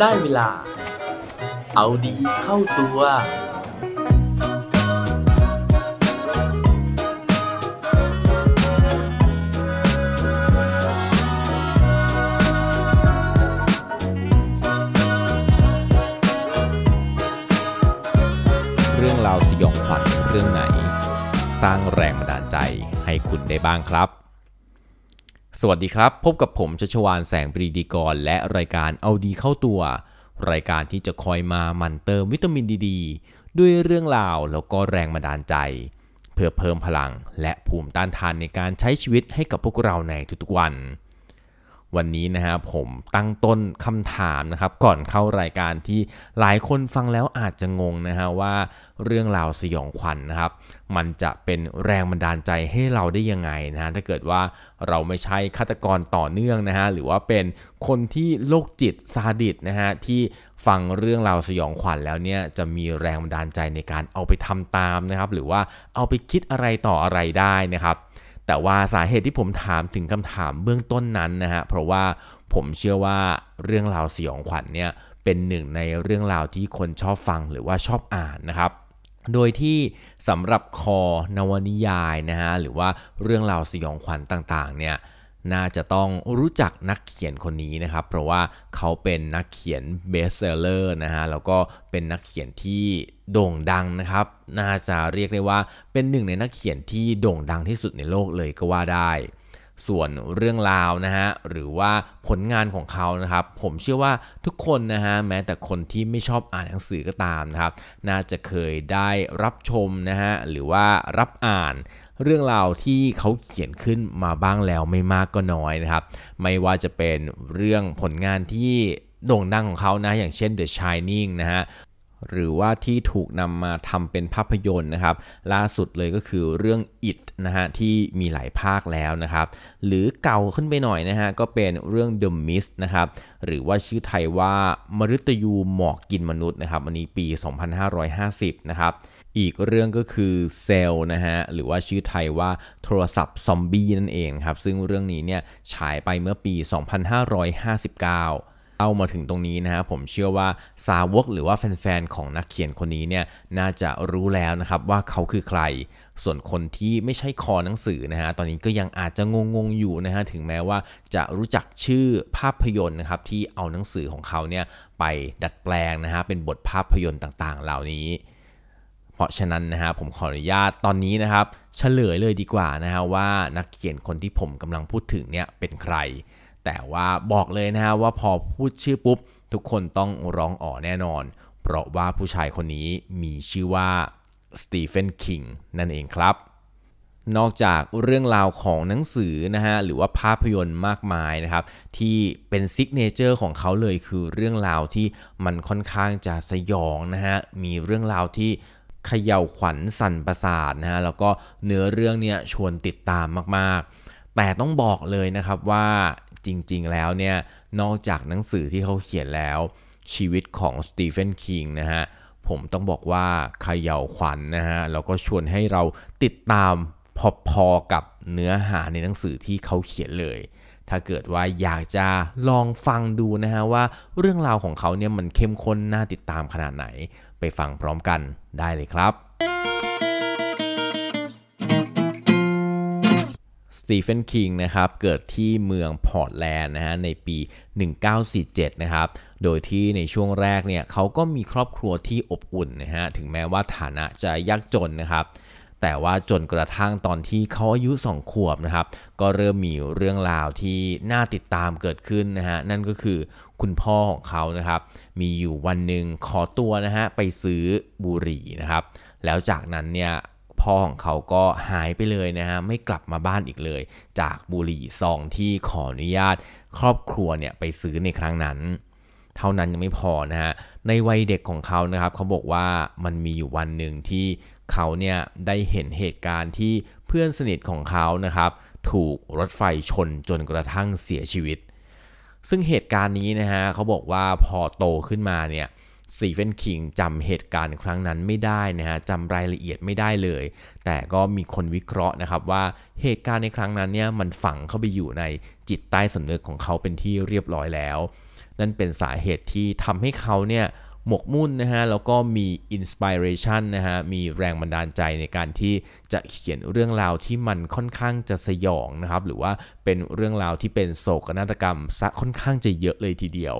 ได้เวลา เอาดีเข้าตัว เรื่องราวสยองขวัญเรื่องไหน สร้างแรงบันดาลใจให้คุณได้บ้างครับ สวัสดีครับ พบกับผมชัชวานแสงปรีดีกร และรายการเอาดีเข้าตัว รายการที่จะคอยมาหมั่นเติมวิตามินดีดด้วยเรื่องราวแล้วก็แรงบันดาลใจ เพื่อเพิ่มพลังและภูมิต้านทานในการใช้ชีวิตให้กับพวกเราในทุกๆวัน วันนี้นะฮะผมตั้งต้นคำถามนะครับก่อนเข้ารายการที่หลายคนฟังแล้วอาจจะงงนะฮะว่าเรื่องราวสยองขวัญนนะครับมันจะเป็นแรงบันดาลใจให้เราได้ยังไงนะฮะถ้าเกิดว่าเราไม่ใช่ฆาตกรต่อเนื่องนะฮะหรือว่าเป็นคนที่โรคจิตซาดิสนะฮะที่ฟังเรื่องราวสยองขวัญแล้วเนี่ยจะมีแรงบันดาลใจในการเอาไปทำตามนะครับหรือว่าเอาไปคิดอะไรต่ออะไรได้นะครับ แต่ว่าสาเหตุที่ผมถามถึงคำถามเบื้องต้นนั้นนะฮะเพราะว่าผมเชื่อว่าเรื่องราวสยองขวัญเนี่ยเป็นหนึ่งในเรื่องราวที่คนชอบฟังหรือว่าชอบอ่านนะครับโดยที่สำหรับคอนวนิยายนะฮะหรือว่าเรื่องราวสยองขวัญต่างๆเนี่ย น่าจะต้องรู้จักนักเขียนคนนี้นะครับ เพราะว่าเขาเป็นนักเขียน bestseller นะฮะแล้วก็เป็นนักเขียนที่โด่งดังนะครับ น่าจะเรียกได้ว่าเป็นหนึ่งในนักเขียนที่โด่งดังที่สุดในโลกเลยก็ว่าได้ ส่วนเรื่องราวนะฮะหรือว่าผลงานของเขานะครับ ผมเชื่อว่าทุกคนนะฮะแม้แต่คนที่ไม่ชอบอ่านหนังสือก็ตามนะครับ น่าจะเคยได้รับชมนะฮะหรือว่ารับอ่านเรื่องราวที่เขาเขียนขึ้นมาบ้างแล้วไม่มากก็น้อยนะครับ ไม่ว่าจะเป็นเรื่องผลงานที่โด่งดังของเขานะ อย่างเช่น The Shining นะฮะ หรือว่าที่ถูกนำมาทำเป็นภาพยนตร์นะครับ ล่าสุดเลยก็คือเรื่อง It นะฮะที่มีหลายภาคแล้วนะครับ หรือเก่าขึ้นไปหน่อยนะฮะก็เป็นเรื่อง The Mist นะครับ หรือว่าชื่อไทยว่ามฤตยูหมอกกินมนุษย์นะครับอันนี้ปี 2550 นะครับอีกเรื่องก็คือเซลนะฮะหรือว่าชื่อไทยว่าโทรศัพท์ซอมบี้นั่นเองครับซึ่งเรื่องนี้เนี่ยฉายไปเมื่อปี 2559 เล่ามาถึงตรงนี้นะฮะผมเชื่อว่าสาวกหรือว่าแฟนๆของนักเขียนคนนี้เนี่ยน่าจะรู้แล้วนะครับว่าเขาคือใคร ส่วนคนที่ไม่ใช่คอหนังสือนะฮะตอนนี้ก็ยังอาจจะงงๆอยู่นะฮะถึงแม้ว่าจะรู้จักชื่อภาพยนตร์นะครับที่เอาหนังสือของเขาเนี่ยไปดัดแปลงนะฮะเป็นบทภาพยนตร์ต่างๆ เหล่านี้เพราะฉะนั้นนะฮะผมขออนุญาตตอนนี้นะครับเฉลยเลยดีกว่านะฮะว่านักเขียนคนที่ผมกำลังพูดถึงเนี่ยเป็นใคร แต่ว่าบอกเลยนะฮะว่าพอพูดชื่อปุ๊บ ทุกคนต้องร้องอ๋อแน่นอน เพราะว่าผู้ชายคนนี้มีชื่อว่าสตีเฟนคิงนั่นเองครับ นอกจากเรื่องราวของหนังสือนะฮะหรือว่าภาพยนตร์มากมายนะครับ ที่เป็น signature ของเขาเลยคือเรื่องราวที่มันค่อนข้างจะสยองนะฮะมีเรื่องราวที่เขย่าวขวัญสั่นประสาทนะฮะแล้วก็เนื้อเรื่องเนี่ยชวนติดตามมากๆ แต่ต้องบอกเลยนะครับว่า จริงๆแล้วเนี่ยนอกจากหนังสือที่เขาเขียนแล้ว ชีวิตของสตีเฟนคิงนะฮะผมต้องบอกว่าเขย่าขวัญนนะฮะแล้วก็ชวนให้เราติดตามพอๆกับเนื้อหาในหนังสือที่เขาเขียนเลย ถ้าเกิดว่าอยากจะลองฟังดูนะฮะว่าเรื่องราวของเขาเนี่ยมันเข้มข้นน่าติดตามขนาดไหน ไปฟังพร้อมกันได้เลยครับ ตีเฟนคิงนะครับเกิดที่เมืองพอร์ตแลนด์นะฮะในปี 1947 นะครับ โดยที่ในช่วงแรกเนี่ยเขาก็มีครอบครัวที่อบอุ่นนะฮะถึงแม้ว่าฐานะจะยากจนนะครับ แต่ว่าจนกระทั่งตอนที่เขาอายุ 2 ขวบนะครับ ก็เริ่มมีเรื่องราวที่น่าติดตามเกิดขึ้นนะฮะนั่นก็คือคุณพ่อของเขานะครับ มีอยู่วันหนึ่งขอตัวนะฮะไปซื้อบุหรี่นะครับ แล้วจากนั้นเนี่ย พ่อของเขาก็หายไปเลยนะฮะไม่กลับมาบ้านอีกเลย จากบุหรี่ซองที่ขออนุญาต ครอบครัวเนี่ยไปซื้อในครั้งนั้น เท่านั้นยังไม่พอนะฮะในวัยเด็กของเขานะครับเขาบอกว่ามันมีอยู่วันหนึ่งที่เขาเนี่ยได้เห็นเหตุการณ์ที่เพื่อนสนิทของเขานะครับถูกรถไฟชนจนกระทั่งเสียชีวิต ซึ่งเหตุการณ์นี้นะฮะเขาบอกว่าพอโตขึ้นมาเนี่ย สตีเฟนคิงจำเหตุการณ์ครั้งนั้นไม่ได้นะฮะจำรายละเอียดไม่ได้เลย แต่ก็มีคนวิเคราะห์นะครับว่าเหตุการณ์ในครั้งนั้นเนี่ยมันฝังเข้าไปอยู่ในจิตใต้สำนึกของเขาเป็นที่เรียบร้อยแล้ว นั่นเป็นสาเหตุที่ทำให้เขาเนี่ยหมกมุ่นนะฮะแล้วก็มีอินสปิเรชันนะฮะมีแรงบันดาลใจในการที่จะเขียนเรื่องราวที่มันค่อนข้างจะสยองนะครับหรือว่าเป็นเรื่องราวที่เป็นโศกนาฏกรรมซะค่อนข้างจะเยอะเลยทีเดียว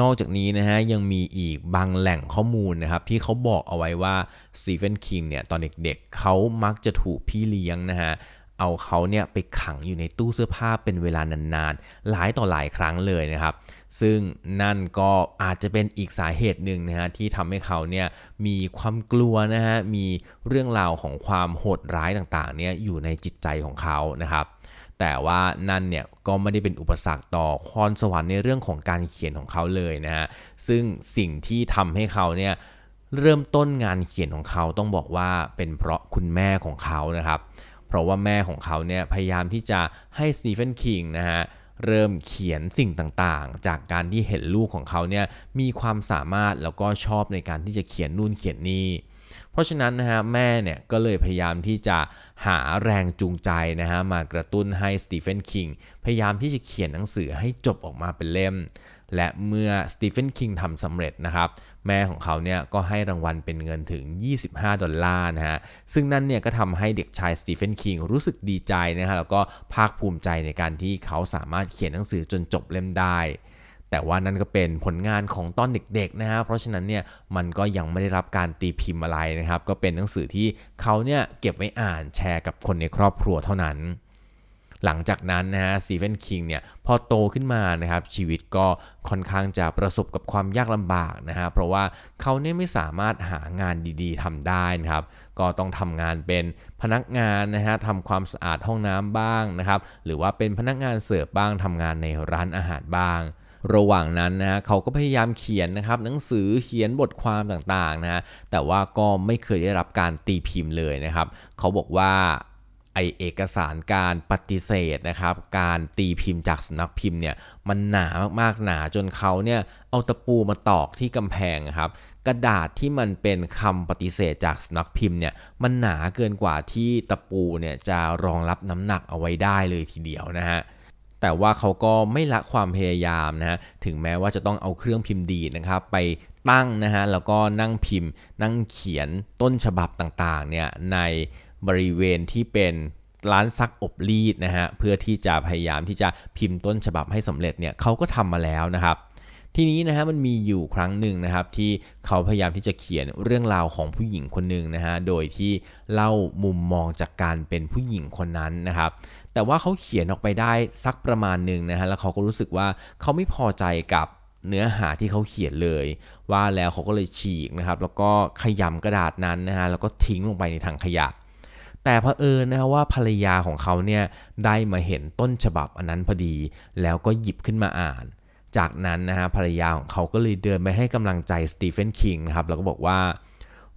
นอกจากนี้นะฮะยังมีอีกบางแหล่งข้อมูลนะครับที่เขาบอกเอาไว้ว่าสตีเฟนคิงเนี่ยตอนเด็กๆเขามักจะถูกพี่เลี้ยงนะฮะเอาเขาเนี่ยไปขังอยู่ในตู้เสื้อผ้าเป็นเวลานานๆ หลายต่อหลายครั้งเลยนะครับ ซึ่งนั่นก็อาจจะเป็นอีกสาเหตุหนึ่งนะฮะที่ทำให้เขาเนี่ยมีความกลัวนะฮะมีเรื่องราวของความโหดร้ายต่างๆเนี่ยอยู่ในจิตใจของเขานะครับ แต่ว่านั่นเนี่ยก็ไม่ได้เป็นอุปสรรคต่อพรสวรรค์ในเรื่องของการเขียนของเขาเลยนะฮะซึ่งสิ่งที่ทำให้เขาเนี่ยเริ่มต้นงานเขียนของเขาต้องบอกว่าเป็นเพราะคุณแม่ของเขานะครับ เพราะว่าแม่ของเขาเนี่ยพยายามที่จะให้สตีเฟนคิงนะฮะเริ่มเขียนสิ่งต่างๆ จากการที่เห็นลูกของเขาเนี่ยมีความสามารถแล้วก็ชอบในการที่จะเขียนนู่นเขียนนี่ เพราะฉะนั้นนะฮะแม่เนี่ยก็เลยพยายามที่จะหาแรงจูงใจนะฮะมากระตุ้นให้สตีเฟนคิงพยายามที่จะเขียนหนังสือให้จบออกมาเป็นเล่ม และเมื่อสตีเฟนคิงทำสำเร็จนะครับแม่ของเขาเนี่ยก็ให้รางวัลเป็นเงินถึง 25 ดอลลาร์นะฮะ ซึ่งนั่นเนี่ยก็ทำให้เด็กชายสตีเฟนคิงรู้สึกดีใจนะฮะ แล้วก็ภาคภูมิใจในการที่เขาสามารถเขียนหนังสือจนจบเล่มได้ แต่ว่านั่นก็เป็นผลงานของตอนเด็กๆนะฮะเพราะฉะนั้นเนี่ยมันก็ยังไม่ได้รับการตีพิมพ์อะไรนะครับ ก็เป็นหนังสือที่เขาเนี่ยเก็บไว้อ่านแชร์กับคนในครอบครัวเท่านั้นหลังจากนั้นนะฮะสตีเฟนคิงเนี่ยพอโตขึ้นมานะครับชีวิตก็ค่อนข้างจะประสบกับความยากลำบากนะฮะเพราะว่าเขาเนี่ยไม่สามารถหางานดีๆทำได้นะครับก็ต้องทำงานเป็นพนักงานนะฮะทำความสะอาดห้องน้ำบ้างนะครับหรือว่าเป็นพนักงานเสิร์ฟบ้างทำงานในร้านอาหารบ้าง ระหว่างนั้นนะฮะเขาก็พยายามเขียนนะครับหนังสือเขียนบทความต่างๆนะฮะแต่ว่าก็ไม่เคยได้รับการตีพิมพ์เลยนะครับ เขาบอกว่าไอเอกสารการปฏิเสธนะครับ การตีพิมพ์จากสนักพิมพ์เนี่ยมันหนามากๆหนาจนเขาเนี่ยเอาตะปูมาตอกที่กำแพงครับกระดาษที่มันเป็นคำปฏิเสธจากสนักพิมพ์เนี่ยมันหนาเกินกว่าที่ตะปูเนี่ยจะรองรับน้ำหนักเอาไว้ได้เลยทีเดียวนะฮะ แต่ว่าเขาก็ไม่ละความพยายามนะฮะถึงแม้ว่าจะต้องเอาเครื่องพิมพ์ดีนะครับไปตั้งนะฮะแล้วก็นั่งพิมพ์ นั่งเขียนต้นฉบับต่างๆเนี่ยในบริเวณที่เป็นร้านซักอบรีดนะฮะเพื่อที่จะพยายามที่จะพิมพ์ต้นฉบับให้สำเร็จเนี่ยเขาก็ทำมาแล้วนะครับ ทีนี้นะฮะมันมีอยู่ครั้งหนึ่งนะครับที่เขาพยายามที่จะเขียนเรื่องราวของผู้หญิงคนหนึ่งนะฮะโดยที่เล่ามุมมองจากการเป็นผู้หญิงคนนั้นนะครับ แต่ว่าเขาเขียนออกไปได้สักประมาณหนึ่งนะฮะแล้วเขาก็รู้สึกว่าเขาไม่พอใจกับเนื้อหาที่เขาเขียนเลย ว่าแล้วเขาก็เลยฉีกนะครับ แล้วก็ขยำกระดาษนั้นนะฮะแล้วก็ทิ้งลงไปในถังขยะ แต่เผอิญนะว่าภรรยาของเขาเนี่ยได้มาเห็นต้นฉบับอันนั้นพอดี แล้วก็หยิบขึ้นมาอ่าน จากนั้นนะฮะภรรยาของเขาก็เลยเดินไปให้กำลังใจสตีเฟนคิงนะครับแล้วก็บอกว่า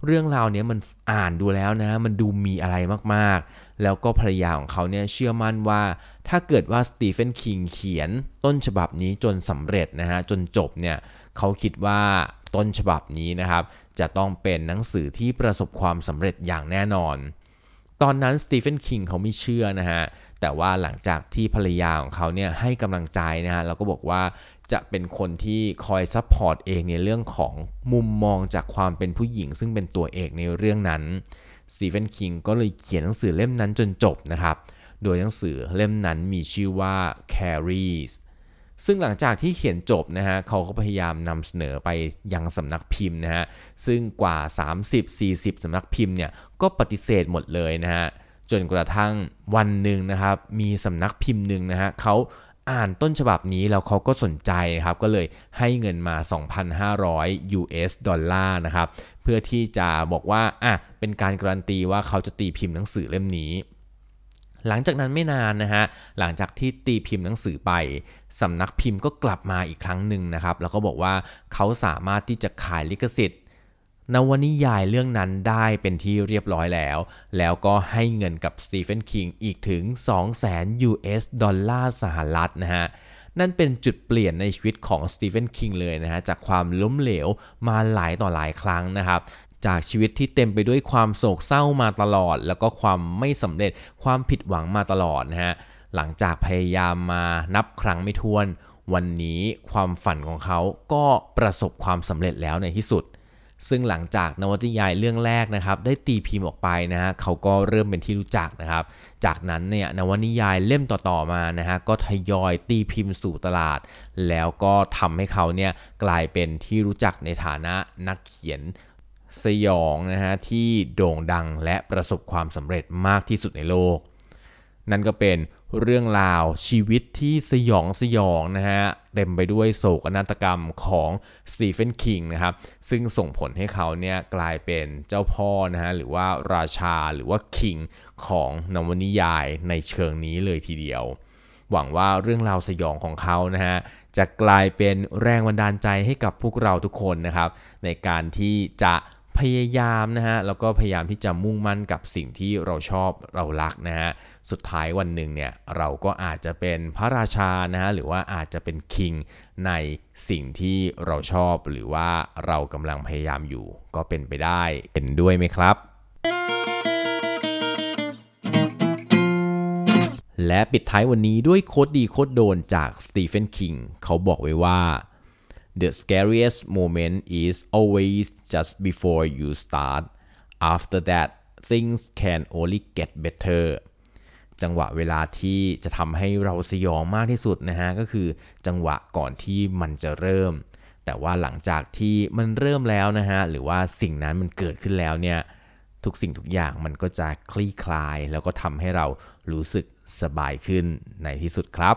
เรื่องราวนี้มันอ่านดูแล้วนะ มันดูมีอะไรมากๆ แล้วก็ภรรยาของเขาเนี่ยเชื่อมั่นว่า ถ้าเกิดว่าสตีเฟนคิงเขียนต้นฉบับนี้จนสำเร็จนะฮะจนจบเนี่ยเขาคิดว่าต้นฉบับนี้นะครับ จะต้องเป็นหนังสือที่ประสบความสำเร็จอย่างแน่นอน ตอนนั้นสตีเฟนคิงเขาไม่เชื่อนะฮะแต่ว่าหลังจากที่ภรรยาของเขาเนี่ยให้กำลังใจนะฮะแล้วก็บอกว่า จะเป็นคนที่คอย support เองในเรื่องของมุมมองจากความเป็นผู้หญิง ซึ่งเป็นตัวเอกในเรื่องนั้นสตีเฟนคิงก็เลยเขียนหนังสือเล่มนั้นจนจบนะครับ โดยหนังสือเล่มนั้นมีชื่อว่า Carries ซึ่งหลังจากที่เขียนจบนะฮะเขาก็พยายามนำเสนอไปยังสำนักพิมพ์นะฮะ ซึ่งกว่า 30-40 สำนักพิมพ์เนี่ยก็ปฏิเสธหมดเลยนะฮะ จนกระทั่งวันหนึ่งนะครับ มีสำนักพิมพ์หนึ่งนะฮะเขา อ่านต้นฉบับนี้แล้วเขาก็สนใจครับก็เลยให้เงินมา 2,500 US ดอลลาร์นะครับเพื่อที่จะบอกว่าอะเป็นการการันตีว่าเขาจะตีพิมพ์หนังสือเล่มนี้หลังจากนั้นไม่นานนะฮะ หลังจากที่ตีพิมพ์หนังสือไป สำนักพิมพ์ก็กลับมาอีกครั้งหนึ่งนะครับ แล้วก็บอกว่าเขาสามารถที่จะขายลิขสิทธิ์ นวนิยายเรื่องนั้นได้เป็นที่เรียบร้อยแล้ว แล้วก็ให้เงินกับสตีเฟนคิงอีกถึง 200,000 US ดอลลาร์สหรัฐนะฮะนั่นเป็นจุดเปลี่ยนในชีวิตของสตีเฟนคิงเลยนะฮะจากความล้มเหลวมาหลายต่อหลายครั้งนะครับจากชีวิตที่เต็มไปด้วยความโศกเศร้ามาตลอด แล้วก็ความไม่สำเร็จความผิดหวังมาตลอดนะฮะหลังจากพยายามมานับครั้งไม่ถ้วน วันนี้ความฝันของเขาก็ประสบความสำเร็จแล้วในที่สุด ซึ่งหลังจากนวนิยายเรื่องแรกนะครับ ได้ตีพิมพ์ออกไปนะฮะเขาก็เริ่มเป็นที่รู้จักนะครับ จากนั้นเนี่ยนวนิยายเล่มต่อๆมานะฮะก็ทยอยตีพิมพ์สู่ตลาด แล้วก็ทำให้เขาเนี่ยกลายเป็นที่รู้จักในฐานะนักเขียนสยองนะฮะที่โด่งดังและประสบความสำเร็จมากที่สุดในโลก นั่นก็เป็น เรื่องราวชีวิตที่สยองสยองนะฮะเต็มไปด้วยโศกนาฏกรรมของสตีเฟนคิงนะครับซึ่งส่งผลให้เขาเนี่ยกลายเป็นเจ้าพ่อนะฮะหรือว่าราชาหรือว่าคิงของนวนิยายในเชิงนี้เลยทีเดียว หวังว่าเรื่องราวสยองของเขานะฮะจะกลายเป็นแรงบันดาลใจให้กับพวกเราทุกคนนะครับในการที่จะ พยายามนะฮะแล้วก็พยายามที่จะมุ่งมั่นกับสิ่งที่เราชอบเรารักนะฮะสุดท้ายวันหนึ่งเนี่ยเราก็อาจจะเป็นพระราชานะฮะหรือว่าอาจจะเป็นคิงในสิ่งที่เราชอบหรือว่าเรากำลังพยายามอยู่ ก็เป็นไปได้เห็นด้วยไหมครับและปิดท้ายวันนี้ด้วยโคดดีโคดโดนจากสตีเฟนคิงเขาบอกไว้ว่า The scariest moment is always just before you start after that things can only get better จังหวะเวลาที่จะทำให้เราสยองมากที่สุดนะฮะก็คือจังหวะก่อนที่มันจะเริ่ม แต่ว่าหลังจากที่มันเริ่มแล้วนะฮะหรือว่าสิ่งนั้นมันเกิดขึ้นแล้วเนี่ยทุกสิ่งทุกอย่างมันก็จะคลี่คลาย แล้วก็ทำให้เรารู้สึกสบายขึ้นในที่สุดครับ